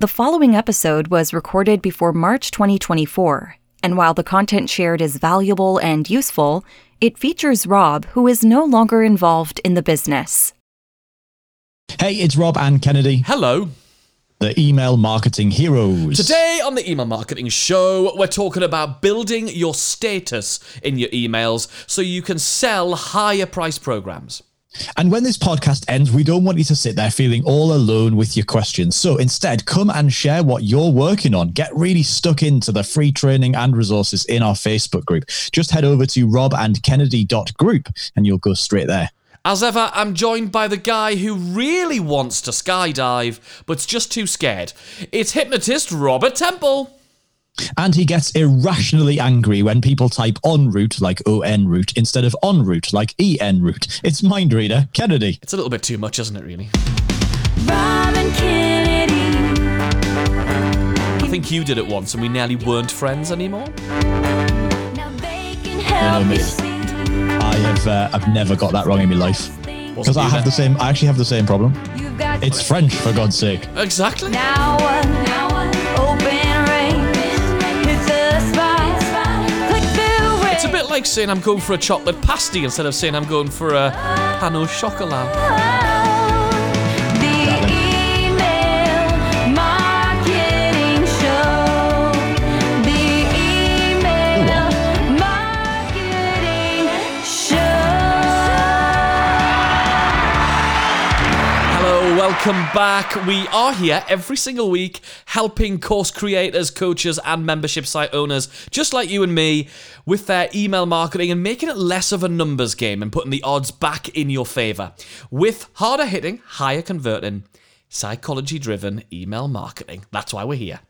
The following episode was recorded before March 2024, and while the content shared is valuable and useful, it features Rob, who is no longer involved in the business. Hey, it's Rob and Kennedy, Hello. the email marketing heroes. Today on the Email Marketing Show, we're talking about building your status in your emails so you can sell higher price programs. And when this podcast ends, we don't want you to sit there feeling all alone with your questions. So instead, come and share what you're working on. Get really stuck into the free training and resources in our Facebook group. Just head over to robandkennedy.group and you'll go straight there. As ever, I'm joined by the guy who really wants to skydive, but's just too scared. It's hypnotist Robert Temple. And he gets irrationally angry when people type en route like on route instead of en route like en route. It's mind reader Kennedy. It's a little bit too much, isn't it, really? Robin Kennedy. I think you did it once and we nearly weren't friends anymore. Now they can help No, you mate. see. I have uh, I've never got that wrong in my life because I have the same. I actually have the same problem. It's French for God's sake. Exactly. now It's a bit like saying I'm going for a chocolate pasty instead of saying I'm going for a pan au welcome back. We are here every single week helping course creators, coaches, and membership site owners, just like you and me, with their email marketing and making it less of a numbers game and putting the odds back in your favor with harder hitting, higher converting, psychology driven email marketing. That's why we're here.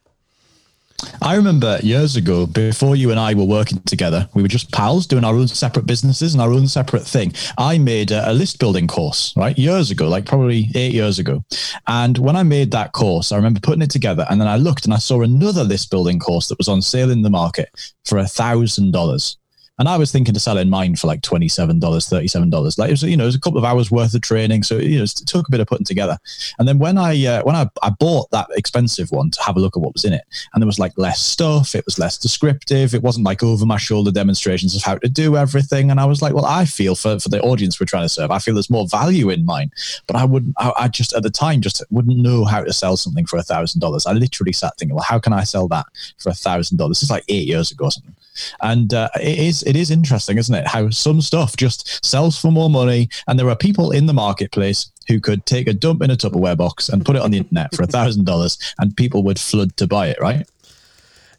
I remember years ago, before you and I were working together, we were just pals doing our own separate businesses and our own separate thing. I made a, a list building course, right? Years ago, like probably eight years ago. And when I made that course, I remember putting it together and then I looked and I saw another list building course that was on sale in the market for a thousand dollars. And I was thinking to selling mine for like $27, $37. Like it was, you know, it was a couple of hours worth of training. So, you know, it took a bit of putting together. And then when I, uh, when I, I bought that expensive one to have a look at what was in it, and there was like less stuff, it was less descriptive. It wasn't like over my shoulder demonstrations of how to do everything. And I was like, well, I feel for, for the audience we're trying to serve, I feel there's more value in mine, but I wouldn't, I, I just at the time just wouldn't know how to sell something for a thousand dollars. I literally sat thinking, well, how can I sell that for a thousand dollars? It's like eight years ago or something. And uh, it is it is interesting, isn't it? How some stuff just sells for more money, and there are people in the marketplace who could take a dump in a Tupperware box and put it on the internet for a thousand dollars, and people would flood to buy it, right?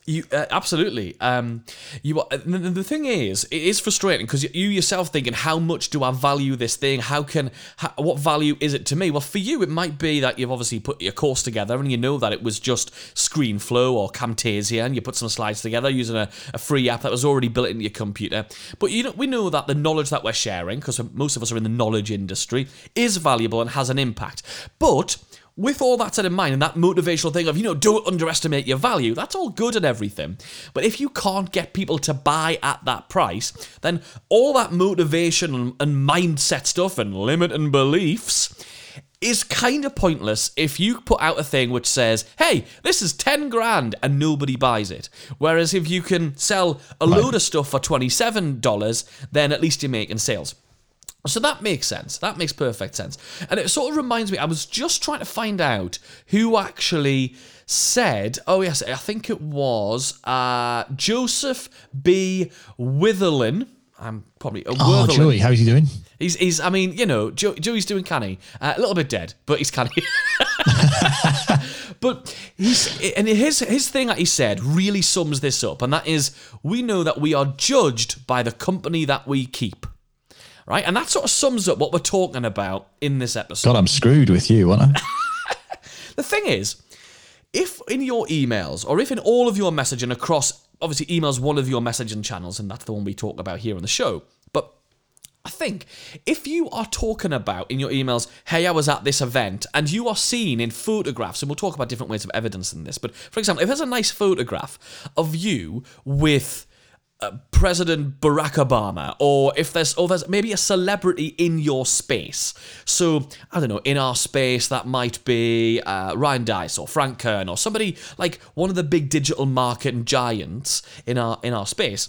You uh, absolutely. Um, you are, the, the thing is, it is frustrating because you yourself thinking, how much do I value this thing? How can, how, what value is it to me? Well, for you, it might be that you've obviously put your course together and you know that it was just ScreenFlow or Camtasia, and you put some slides together using a, a free app that was already built into your computer. But you know, we know that the knowledge that we're sharing, because most of us are in the knowledge industry, is valuable and has an impact. But with all that said in mind and that motivational thing of, you know, don't underestimate your value, that's all good and everything. But if you can't get people to buy at that price, then all that motivation and, mindset stuff and limit and beliefs is kind of pointless if you put out a thing which says, hey, this is 10 grand and nobody buys it. Whereas if you can sell a load of stuff for $27, then at least you're making sales. So that makes sense. That makes perfect sense. And it sort of reminds me, I was just trying to find out who actually said, oh, yes, I think it was uh, Joseph B. Wirthlin. I'm probably a Oh, Wirthlin. Joey, how's he doing? He's, he's, I mean, you know, Joe, Joey's doing canny. Uh, a little bit dead, but he's canny. but he's, and his, his thing that he said really sums this up, and that is we know that we are judged by the company that we keep. Right? And that sort of sums up what we're talking about in this episode. God, I'm screwed with you, aren't I? The thing is, if in your emails or if in all of your messaging across, obviously, emails one of your messaging channels, and that's the one we talk about here on the show. But I think if you are talking about in your emails, hey, I was at this event, and you are seen in photographs, and we'll talk about different ways of evidence in this, but for example, if there's a nice photograph of you with uh, President Barack Obama, or if there's or there's maybe a celebrity in your space. So I don't know, in our space that might be uh, Ryan Deiss or Frank Kern or somebody like one of the big digital marketing giants in our in our space.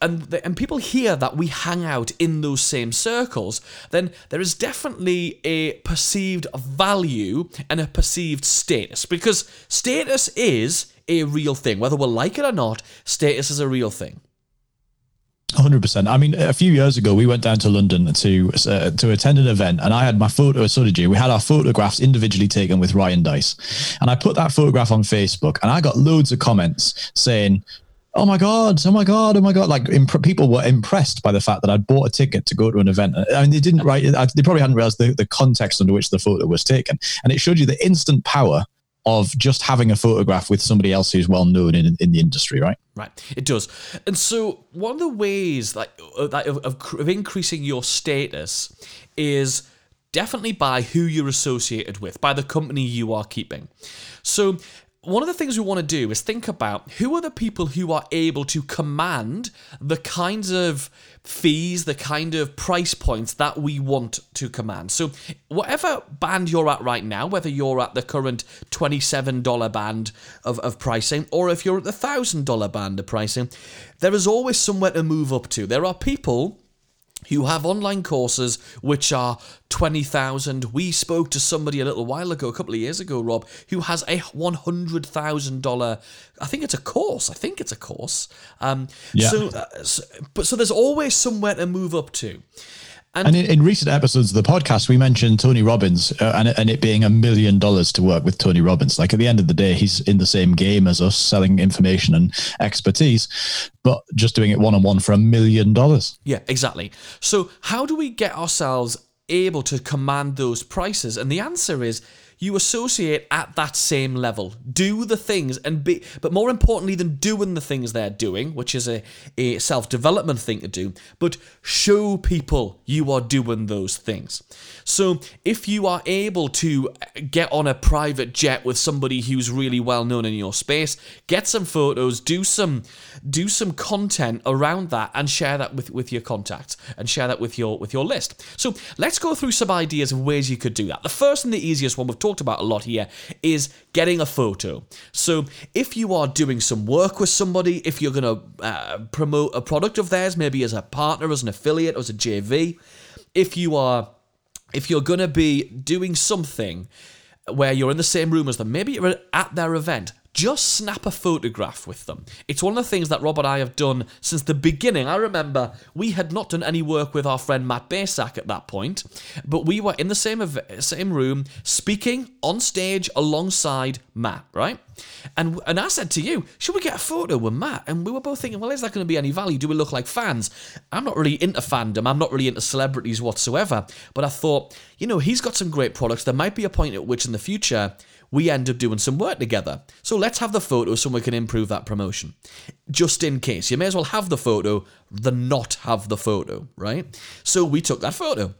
And, the, and people hear that we hang out in those same circles, then there is definitely a perceived value and a perceived status. Because status is a real thing. Whether we like it or not, status is a real thing. Hundred percent. I mean, a few years ago, we went down to London to uh, to attend an event, and I had my photo. So did you? We had our photographs individually taken with Ryan Deiss, and I put that photograph on Facebook, and I got loads of comments saying, "Oh my god! Oh my god! Oh my god!" Like imp- people were impressed by the fact that I'd bought a ticket to go to an event. I mean, they didn't write. They probably hadn't realized the, the context under which the photo was taken, and it showed you the instant power of just having a photograph with somebody else who's well known in in the industry, right? Right, it does. And so one of the ways like uh, that of, of, of increasing your status is definitely by who you're associated with, by the company you are keeping. So one of the things we want to do is think about who are the people who are able to command the kinds of fees, the kind of price points that we want to command. So, whatever band you're at right now, whether you're at the current $27 band of, of pricing or if you're at the $1,000 band of pricing, there is always somewhere to move up to. There are people who have online courses which are 20,000. We spoke to somebody a little while ago, a couple of years ago, Rob, who has a $100,000, I think it's a course. I think it's a course. Um, Yeah. So, uh, so, but so there's always somewhere to move up to. And in, in recent episodes of the podcast, we mentioned Tony Robbins uh, and, and it being a million dollars to work with Tony Robbins. Like at the end of the day, he's in the same game as us, selling information and expertise, but just doing it one on one for a million dollars. Yeah, exactly. So, how do we get ourselves able to command those prices? And the answer is you associate at that same level. Do the things and be, but more importantly than doing the things they're doing, which is a, a self development thing to do, but show people you are doing those things. So, if you are able to get on a private jet with somebody who's really well known in your space, get some photos, do some do some content around that and share that with, with your contacts and share that with your with your list. So let's go through some ideas of ways you could do that. The first and the easiest one we've talked about a lot here is getting a photo. So if you are doing some work with somebody, if you're going to uh, promote a product of theirs, maybe as a partner, as an affiliate, as a JV, if you are if you're going to be doing something where you're in the same room as them, maybe you're at their event, just snap a photograph with them. It's one of the things that Rob and I have done since the beginning. I remember we had not done any work with our friend Matt Bacak at that point, but we were in the same same room speaking on stage alongside Matt, right? And and I said to you, should we get a photo with Matt? And we were both thinking, well, is that going to be any value? Do we look like fans? I'm not really into fandom. I'm not really into celebrities whatsoever. But I thought, you know, he's got some great products. There might be a point at which in the future we end up doing some work together. So let's have the photo so we can improve that promotion. Just in case. You may as well have the photo than not have the photo, right? So we took that photo.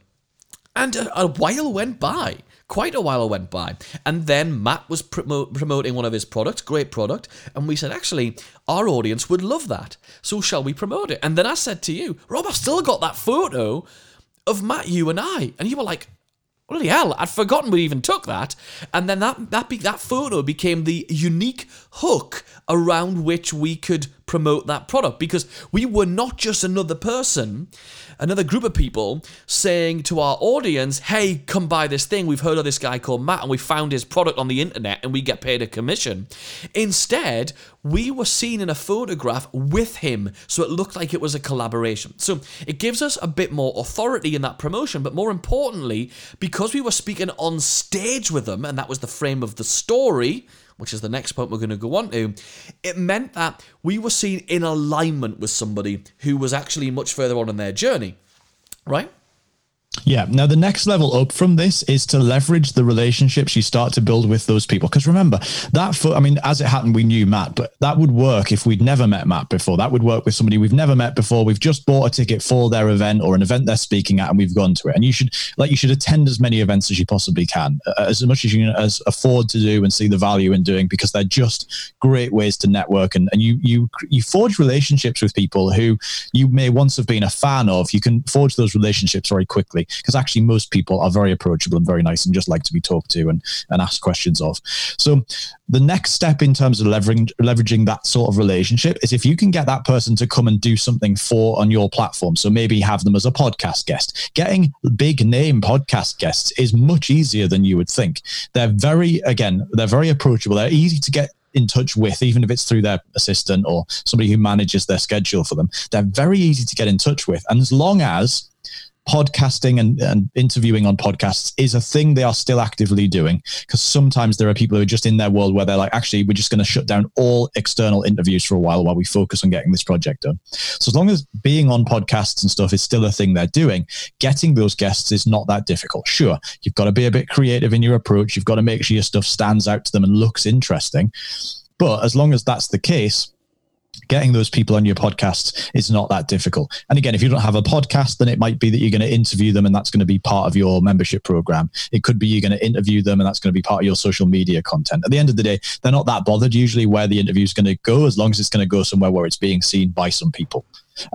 And a, a while went by. Quite a while went by. And then Matt was promo- promoting one of his products, great product. And we said, actually, our audience would love that. So shall we promote it? And then I said to you, Rob, I've still got that photo of Matt, you and I. And you were like, Bloody hell! I'd forgotten we even took that, and then that that be, that photo became the unique hook around which we could promote that product because we were not just another person, another group of people saying to our audience, "Hey, come buy this thing. We've heard of this guy called Matt, and we found his product on the internet, and we get paid a commission." Instead, we were seen in a photograph with him, so it looked like it was a collaboration. So it gives us a bit more authority in that promotion, but more importantly, because we were speaking on stage with them, and that was the frame of the story, which is the next point we're going to go on to, it meant that we were seen in alignment with somebody who was actually much further on in their journey, right? Yeah. Now, the next level up from this is to leverage the relationships you start to build with those people. Because remember, that, for, I mean, as it happened, we knew Matt, but that would work if we'd never met Matt before. That would work with somebody we've never met before. We've just bought a ticket for their event or an event they're speaking at, and we've gone to it. And you should, like, you should attend as many events as you possibly can, as much as you can as afford to do and see the value in doing, because they're just great ways to network. And, and you, you, you forge relationships with people who you may once have been a fan of. You can forge those relationships very quickly because actually most people are very approachable and very nice and just like to be talked to and, and asked questions of. So the next step in terms of leveraging leveraging that sort of relationship is if you can get that person to come and do something for on your platform. So maybe have them as a podcast guest. Getting big name podcast guests is much easier than you would think. They're very again, they're very approachable. They're easy to get in touch with, even if it's through their assistant or somebody who manages their schedule for them. They're very easy to get in touch with. And as long as podcasting and, and interviewing on podcasts is a thing they are still actively doing because sometimes there are people who are just in their world where they're like actually we're just going to shut down all external interviews for a while while we focus on getting this project done. So as long as being on podcasts and stuff is still a thing they're doing getting those guests is not that difficult. Sure you've got to be a bit creative in your approach. You've got to make sure your stuff stands out to them and looks interesting. But as long as that's the case getting those people on your podcast is not that difficult. And again, if you don't have a podcast, then it might be that you're going to interview them and that's going to be part of your membership program. It could be you're going to interview them and that's going to be part of your social media content. At the end of the day, they're not that bothered usually where the interview is going to go as long as it's going to go somewhere where it's being seen by some people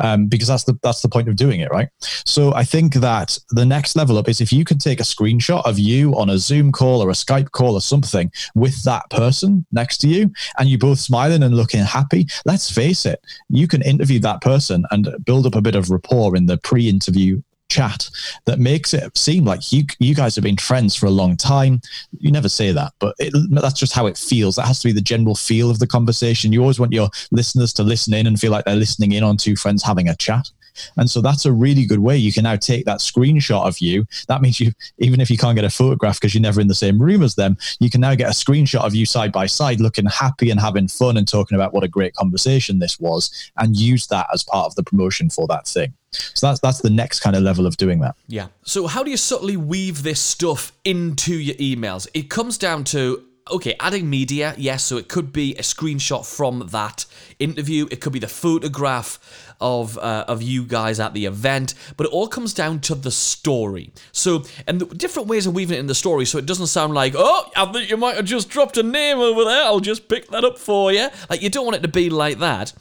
um, because that's the that's the point of doing it, right? So I think that the next level up is if you can take a screenshot of you on a Zoom call or a Skype call or something with that person next to you, and you both smiling and looking happy. Let's face it, you can interview that person and build up a bit of rapport in the pre-interview chat that makes it seem like you you guys have been friends for a long time. You never say that, but it, that's just how it feels. That has to be the general feel of the conversation. You always want your listeners to listen in and feel like they're listening in on two friends having a chat. And so that's a really good way. You can now take that screenshot of you. That means you, even if you can't get a photograph because you're never in the same room as them, you can now get a screenshot of you side by side, looking happy and having fun and talking about what a great conversation this was, and use that as part of the promotion for that thing. So that's that's the next kind of level of doing that. Yeah. So how do you subtly weave this stuff into your emails? It comes down to okay, adding media, yes, so it could be a screenshot from that interview, it could be the photograph of uh, of you guys at the event, but it all comes down to the story. So, and different ways of weaving it in the story, so it doesn't sound like, oh, I think you might have just dropped a name over there. I'll just pick that up for you. Like you don't want it to be like that.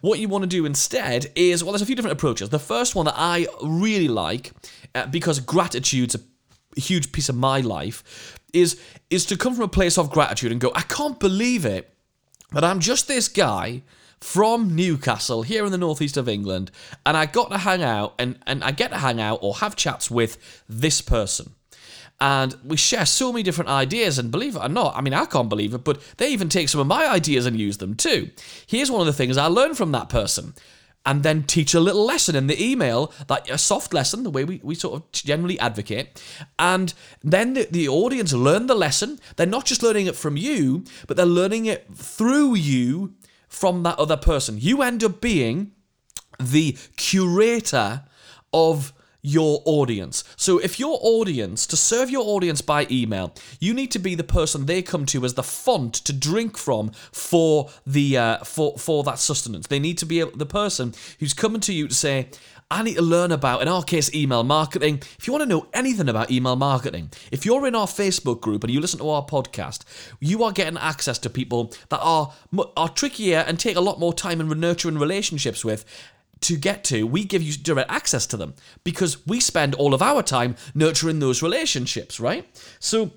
What you want to do instead is, well, there's a few different approaches. The first one that I really like, uh, because gratitude's a huge piece of my life, is is to come from a place of gratitude and go, I can't believe it that I'm just this guy from Newcastle here in the northeast of England, and I got to hang out and, and I get to hang out or have chats with this person. And we share so many different ideas, and believe it or not, I mean, I can't believe it, but they even take some of my ideas and use them too. Here's one of the things I learned from that person and then teach a little lesson in the email, like a soft lesson, the way we, we sort of generally advocate. And then the, the audience learn the lesson. They're not just learning it from you, but they're learning it through you from that other person. You end up being the curator of your audience. So if your audience, to serve your audience by email, you need to be the person they come to as the font to drink from for the uh, for for that sustenance. They need to be the person who's coming to you to say, I need to learn about, in our case, email marketing. If you want to know anything about email marketing, if you're in our Facebook group and you listen to our podcast, you are getting access to people that are are trickier and take a lot more time in nurturing relationships with to get to, we give you direct access to them because we spend all of our time nurturing those relationships, right? So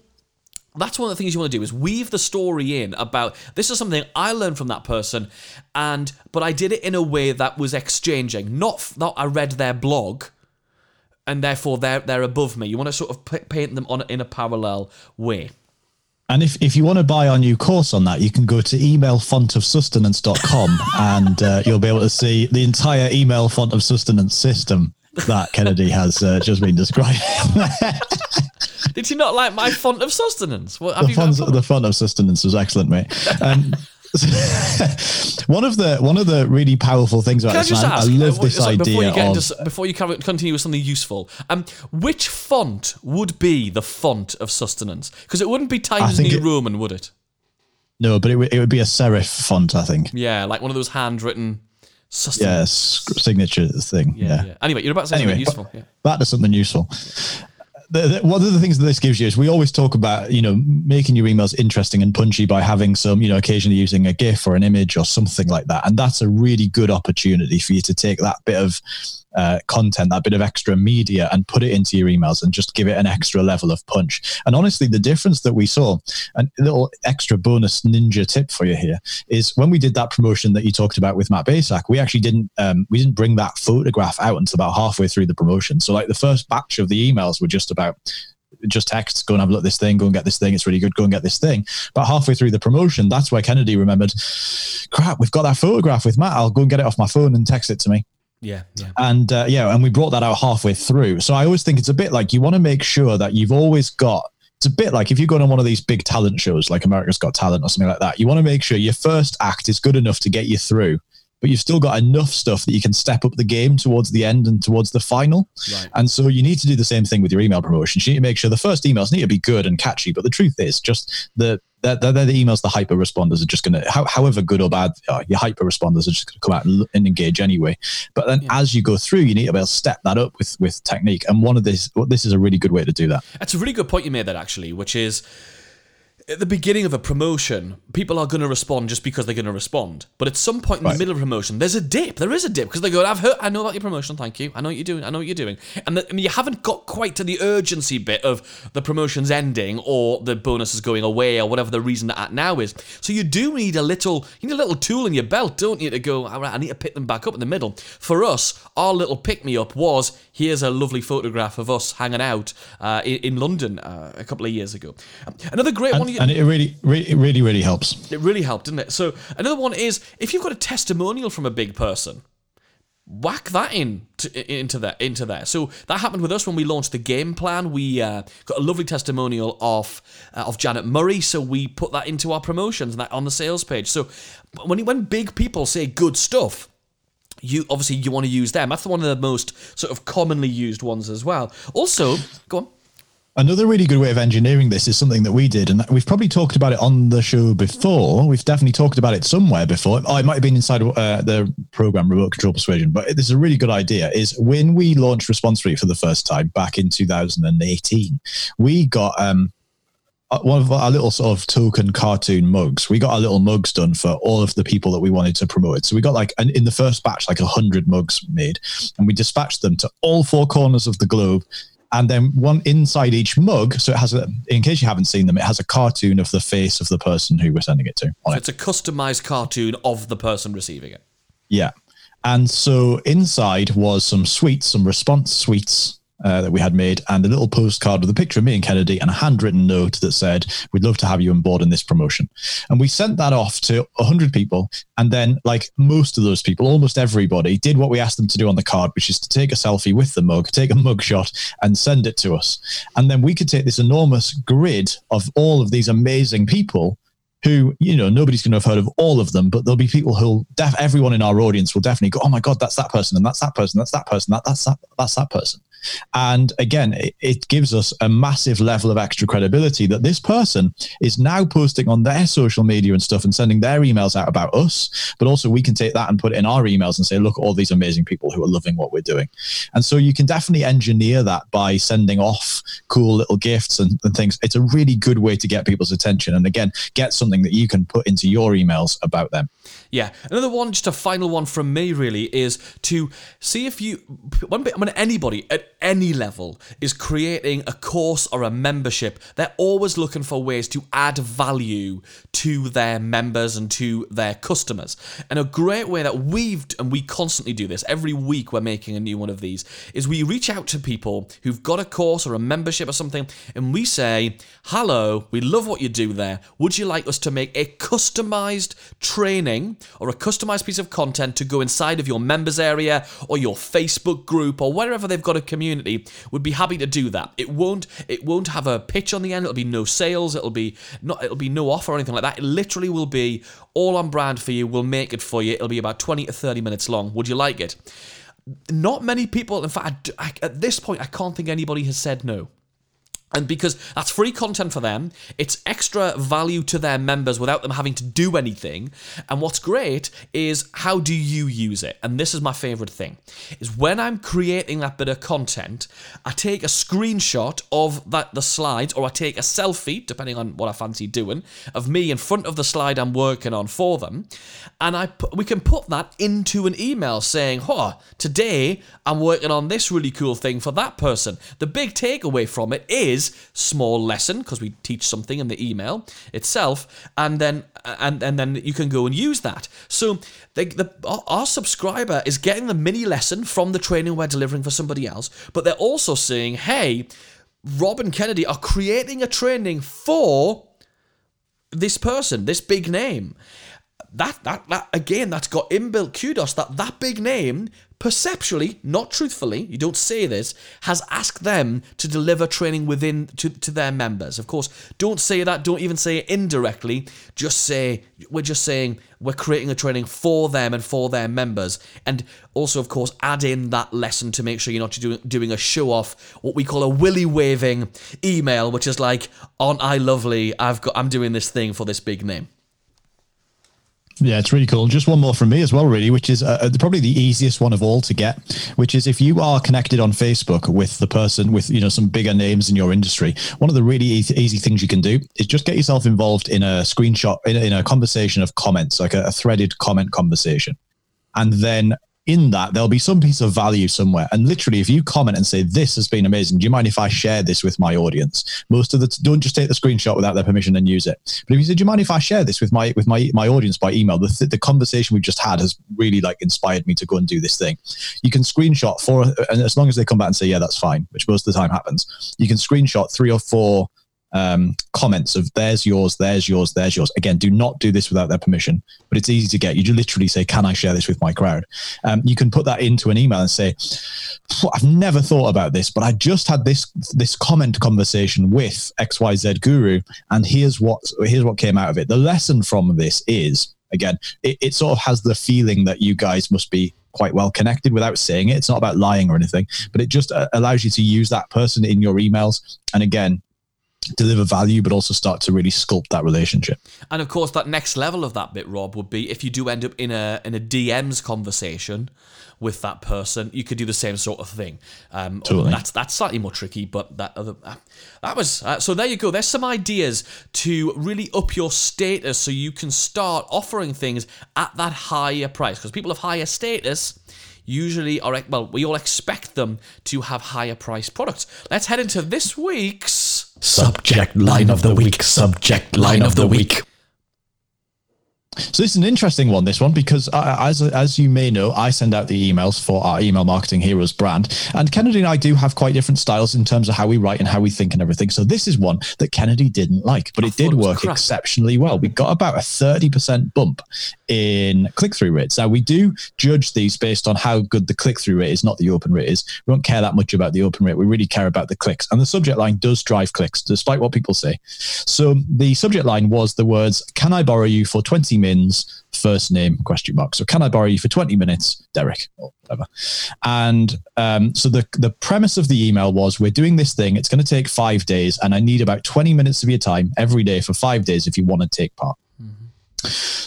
that's one of the things you want to do is weave the story in about this is something I learned from that person and but I did it in a way that was exchanging not not I read their blog and therefore they're they're above me you want to sort of paint them on in a parallel way And if, if you want to buy our new course on that, you can go to emailfontofsustenance.com and uh, you'll be able to see the entire email font of sustenance system that Kennedy has uh, just been describing. did you not like my font of sustenance what have the, font, the font of sustenance was excellent, mate. Um, one of the one of the really powerful things about Can I this, just man, ask? I love uh, this sorry, before idea you get of. into, before you continue with something useful, um, which font would be the font of sustenance? Because it wouldn't be Times New it- Roman, would it? no, but it, would- it would be a serif font, I think. Yeah, like one of those handwritten sustenance. Yes, signature thing. Yeah, Yeah. yeah. Anyway, you're about to say Anyway, something useful. Yeah. back to something useful. The, one of the things that this gives you is we always talk about you know making your emails interesting and punchy by having some you know occasionally using a GIF or an image or something like that, and that's a really good opportunity for you to take that bit of uh, content, that bit of extra media, and put it into your emails and just give it an extra level of punch. And honestly, the difference that we saw, and a little extra bonus ninja tip for you here, is when we did that promotion that you talked about with Matt Bacak, we actually didn't um, we didn't bring that photograph out until about halfway through the promotion. So like the first batch of the emails were just about just texts, go and have a look at this thing, go and get this thing. It's really good. Go and get this thing. But halfway through the promotion, that's where Kennedy remembered, crap, we've got that photograph with Matt. I'll go and get it off my phone and text it to me Yeah, yeah. and uh, yeah, and we brought that out halfway through. So I always think it's a bit like you want to make sure that you've always got. It's a bit like if you go on one of these big talent shows, like America's Got Talent or something like that. You want to make sure your first act is good enough to get you through, but you've still got enough stuff that you can step up the game towards the end and towards the final. Right. And so you need to do the same thing with your email promotions. You need to make sure the first emails need to be good and catchy. But the truth is, just the they're, they're the emails the hyper responders are just going to, how, however good or bad, uh, your hyper responders are just going to come out and, and engage anyway. But then as you go through, you need to be able to step that up with with technique. And one of this, well, this is a really good way to do that. That's a really good point you made there, actually, which is at the beginning of a promotion, people are going to respond just because they're going to respond. But at some point in the middle of a promotion, there's a dip. There is a dip because they go, "I've heard, I know about your promotion. Thank you. I know what you're doing. I know what you're doing." And, the, and you haven't got quite to the urgency bit of the promotion's ending or the bonus is going away or whatever the reason that now is. So you do need a little, you need a little tool in your belt, don't you, to go? All right, I need to pick them back up in the middle. For us, our little pick me up was here's a lovely photograph of us hanging out uh, in, in London uh, a couple of years ago. Another great one. And it really, really, it really, really helps. it really helped, didn't it? So another one is if you've got a testimonial from a big person, whack that in to, into that into there. So that happened with us when we launched the game plan. We uh, got a lovely testimonial of uh, of Janet Murray, so we put that into our promotions and that on the sales page. So when when big people say good stuff. You obviously you want to use them. That's one of the most sort of commonly used ones as well. Also, go on. Another really good way of engineering this is something that we did, and we've probably talked about it on the show before. We've definitely talked about it somewhere before. Oh, it might have been inside uh, the program Remote Control Persuasion, but this is a really good idea. Is when we launched Response Rate for the first time back in 2018, we got um, uh, one of our little sort of token cartoon mugs. We got our little mugs done for all of the people that we wanted to promote. So we got like an, in the first batch, like a hundred mugs made, and we dispatched them to all four corners of the globe. And then one inside each mug, so it has a. In case you haven't seen them, it has a cartoon of the face of the person who we're sending it to So it. it's a customized cartoon of the person receiving it. Yeah. And so inside was some sweets, some response sweets uh, that we had made, and a little postcard with a picture of me and Kennedy and a handwritten note that said, We'd love to have you on board in this promotion. And we sent that off to 100 people. And then, like most of those people, almost everybody did what we asked them to do on the card, which is to take a selfie with the mug, take a mug shot, and send it to us. And then we could take this enormous grid of all of these amazing people who you know nobody's going to have heard of all of them, but there'll be people who'll def- everyone in our audience will definitely go, oh my god, that's that person, and that's that person, that's that person, that that's that that's that person. And again, it, it gives us a massive level of extra credibility that this person is now posting on their social media and stuff and sending their emails out about us. But also, we can take that and put it in our emails and say, look, all these amazing people who are loving what we're doing. And so you can definitely engineer that by sending off cool little gifts and, and things. It's a really good way to get people's attention. And again, get something that you can put into your emails about them. Yeah, another one, just a final one from me, really, is to see if you, when, anybody at any level is creating a course or a membership, they're always looking for ways to add value to their members and to their customers. And a great way that we've, and we constantly do this, every week we're making a new one of these, is we reach out to people who've got a course or a membership or something, and we say, Hello, we love what you do there. Would you like us to make a customized training or a customized piece of content to go inside of your members area or your Facebook group or wherever they've got a community? would be happy to do that. It won't it won't have a pitch on the end. It'll be no sales. It'll be not it'll be no offer or anything like that. It literally will be all on brand for you. We'll make it for you. It'll be about 20 to 30 minutes long. Would you like it? Not many people, in fact, I, at this point, I can't think anybody has said no. And because that's free content for them, it's extra value to their members without them having to do anything. And what's great is how do you use it? And this is my favorite thing. Is when I'm creating that bit of content, I take a screenshot of that the slides or I take a selfie, depending on what I fancy doing, of me in front of the slide I'm working on for them. And I we can put that into an email saying, "Oh, today I'm working on this really cool thing for that person." The big takeaway from it is small lesson because we teach something in the email itself, and then and and then you can go and use that. So the, the our subscriber is getting the mini lesson from the training we're delivering for somebody else, but they're also saying, "Hey." Rob and Kennedy are creating a training for this person, this big name. That that that again, that's got inbuilt kudos that that big name, perceptually, not truthfully, you don't say this, has asked them to deliver training within to, to their members. Of course, don't say that, don't even say it indirectly. Just say we're just saying we're creating a training for them and for their members. And also, of course, add in that lesson to make sure you're not doing doing a show off, what we call a willy waving email, which is like, aren't I lovely? I've got I'm doing this thing for this big name. Yeah, it's really cool. Just one more from me as well, really, which is uh, probably the easiest one of all to get. Which is if you are connected on Facebook with the person with you know some bigger names in your industry, one of the really easy, easy things you can do is just get yourself involved in a screenshot in a, in a conversation of comments, like a, a threaded comment conversation, and then in that there'll be some piece of value somewhere. And literally, if you comment and say this has been amazing, do you mind if I share this with my audience? Most of the don't just take the screenshot without their permission and use it. But if you say, do you mind if I share this with my with my my audience by email? The th- the conversation we've just had has really like inspired me to go and do this thing. You can screenshot four, and as long as they come back and say yeah, that's fine, which most of the time happens. You can screenshot three or four um, comments of there's yours, there's yours, there's yours. Again, do not do this without their permission, but it's easy to get. You literally say, Can I share this with my crowd? Um, you can put that into an email and say, I've never thought about this, but I just had this this comment conversation with XYZ Guru, and here's what here's what came out of it. The lesson from this is again, it, it sort of has the feeling that you guys must be quite well connected without saying it. It's not about lying or anything, but it just uh, allows you to use that person in your emails. And again, deliver value, but also start to really sculpt that relationship. And of course, that next level of that bit, Rob, would be if you do end up in a in a DMs conversation with that person, you could do the same sort of thing. Um, Totally. That's that's slightly more tricky, but that other uh, that was uh, so. There you go. There's some ideas to really up your status, so you can start offering things at that higher price. Because people of higher status usually are well, we all expect them to have higher price products. Let's head into this week's. Subject line of the week. Subject line of the week. So this is an interesting one, this one, because uh, as as you may know, I send out the emails for our email marketing heroes brand, and Kennedy and I do have quite different styles in terms of how we write and how we think and everything. So this is one that Kennedy didn't like, but I it did it work crap. exceptionally well. We got about a thirty percent bump in click through rates. Now we do judge these based on how good the click through rate is, not the open rate is. We don't care that much about the open rate. We really care about the clicks, and the subject line does drive clicks, despite what people say. So the subject line was the words "Can I borrow you for twenty mins?" First name question mark. So can I borrow you for twenty minutes, Derek, or whatever? And um, so the the premise of the email was we're doing this thing. It's going to take five days, and I need about twenty minutes of your time every day for five days if you want to take part.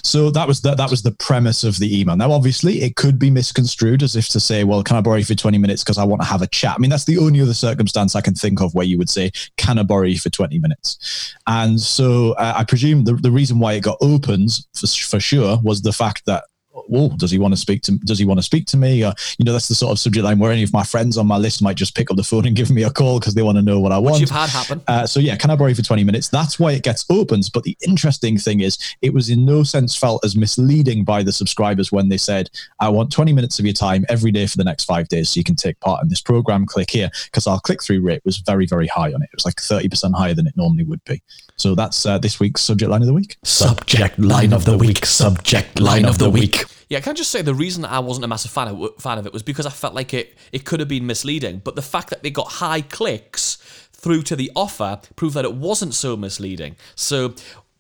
So that was the, that was the premise of the email. Now, obviously, it could be misconstrued as if to say, "Well, can I borrow you for twenty minutes because I want to have a chat?" I mean, that's the only other circumstance I can think of where you would say, "Can I borrow you for twenty minutes?" And so uh, I presume the, the reason why it got opened for, for sure was the fact that. Oh, does he want to speak to? Does he want to speak to me? Or you know, that's the sort of subject line where any of my friends on my list might just pick up the phone and give me a call because they want to know what I want. Which you've had happen. Uh, so yeah, can I borrow you for 20 minutes? That's why it gets opens. But the interesting thing is it was in no sense felt as misleading by the subscribers when they said, I want 20 minutes of your time every day for the next five days so you can take part in this program. Click here. Because our click-through rate was very, very high on it. It was like 30% higher than it normally would be. So that's uh, this week's subject line of the week. Subject line of the week. Subject line of the week. Yeah, I can just say the reason that I wasn't a massive fan of, fan of it was because I felt like it it could have been misleading. But the fact that they got high clicks through to the offer proved that it wasn't so misleading. So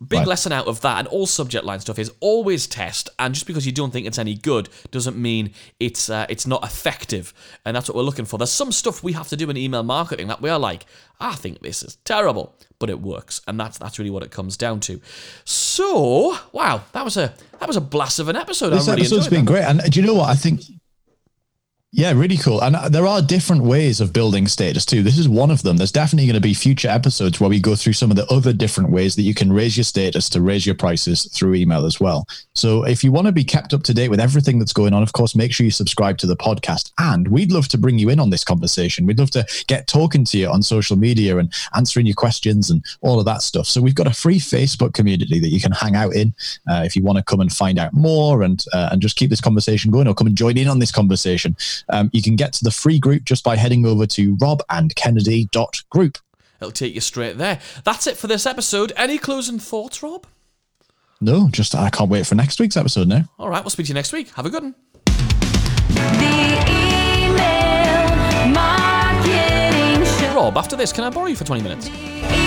big Right. lesson out of that and all subject line stuff is always test and just because you don't think it's any good doesn't mean it's uh, it's not effective and that's what we're looking for there's some stuff we have to do in email marketing that we are like i think this is terrible but it works and that's that's really what it comes down to so wow that was a that was a blast of an episode This really episode's been that. great. And do you know what? I think, yeah, really cool. And uh, there are different ways of building status too. This is one of them. There's definitely going to be future episodes where we go through some of the other different ways that you can raise your status to raise your prices through email as well. So if you want to be kept up to date with everything that's going on, of course, make sure you subscribe to the podcast. And we'd love to bring you in on this conversation. We'd love to get talking to you on social media and answering your questions and all of that stuff. So we've got a free Facebook community that you can hang out in uh, if you want to come and find out more and uh, and just keep this conversation going or come and join in on this conversation. Um, you can get to the free group just by heading over to robandkennedy.group. it'll take you straight there that's it for this episode any closing thoughts rob No, just I can't wait for next week's episode now. all right we'll speak to you next week have a good one The email marketing show. rob after this can i borrow you for 20 minutes The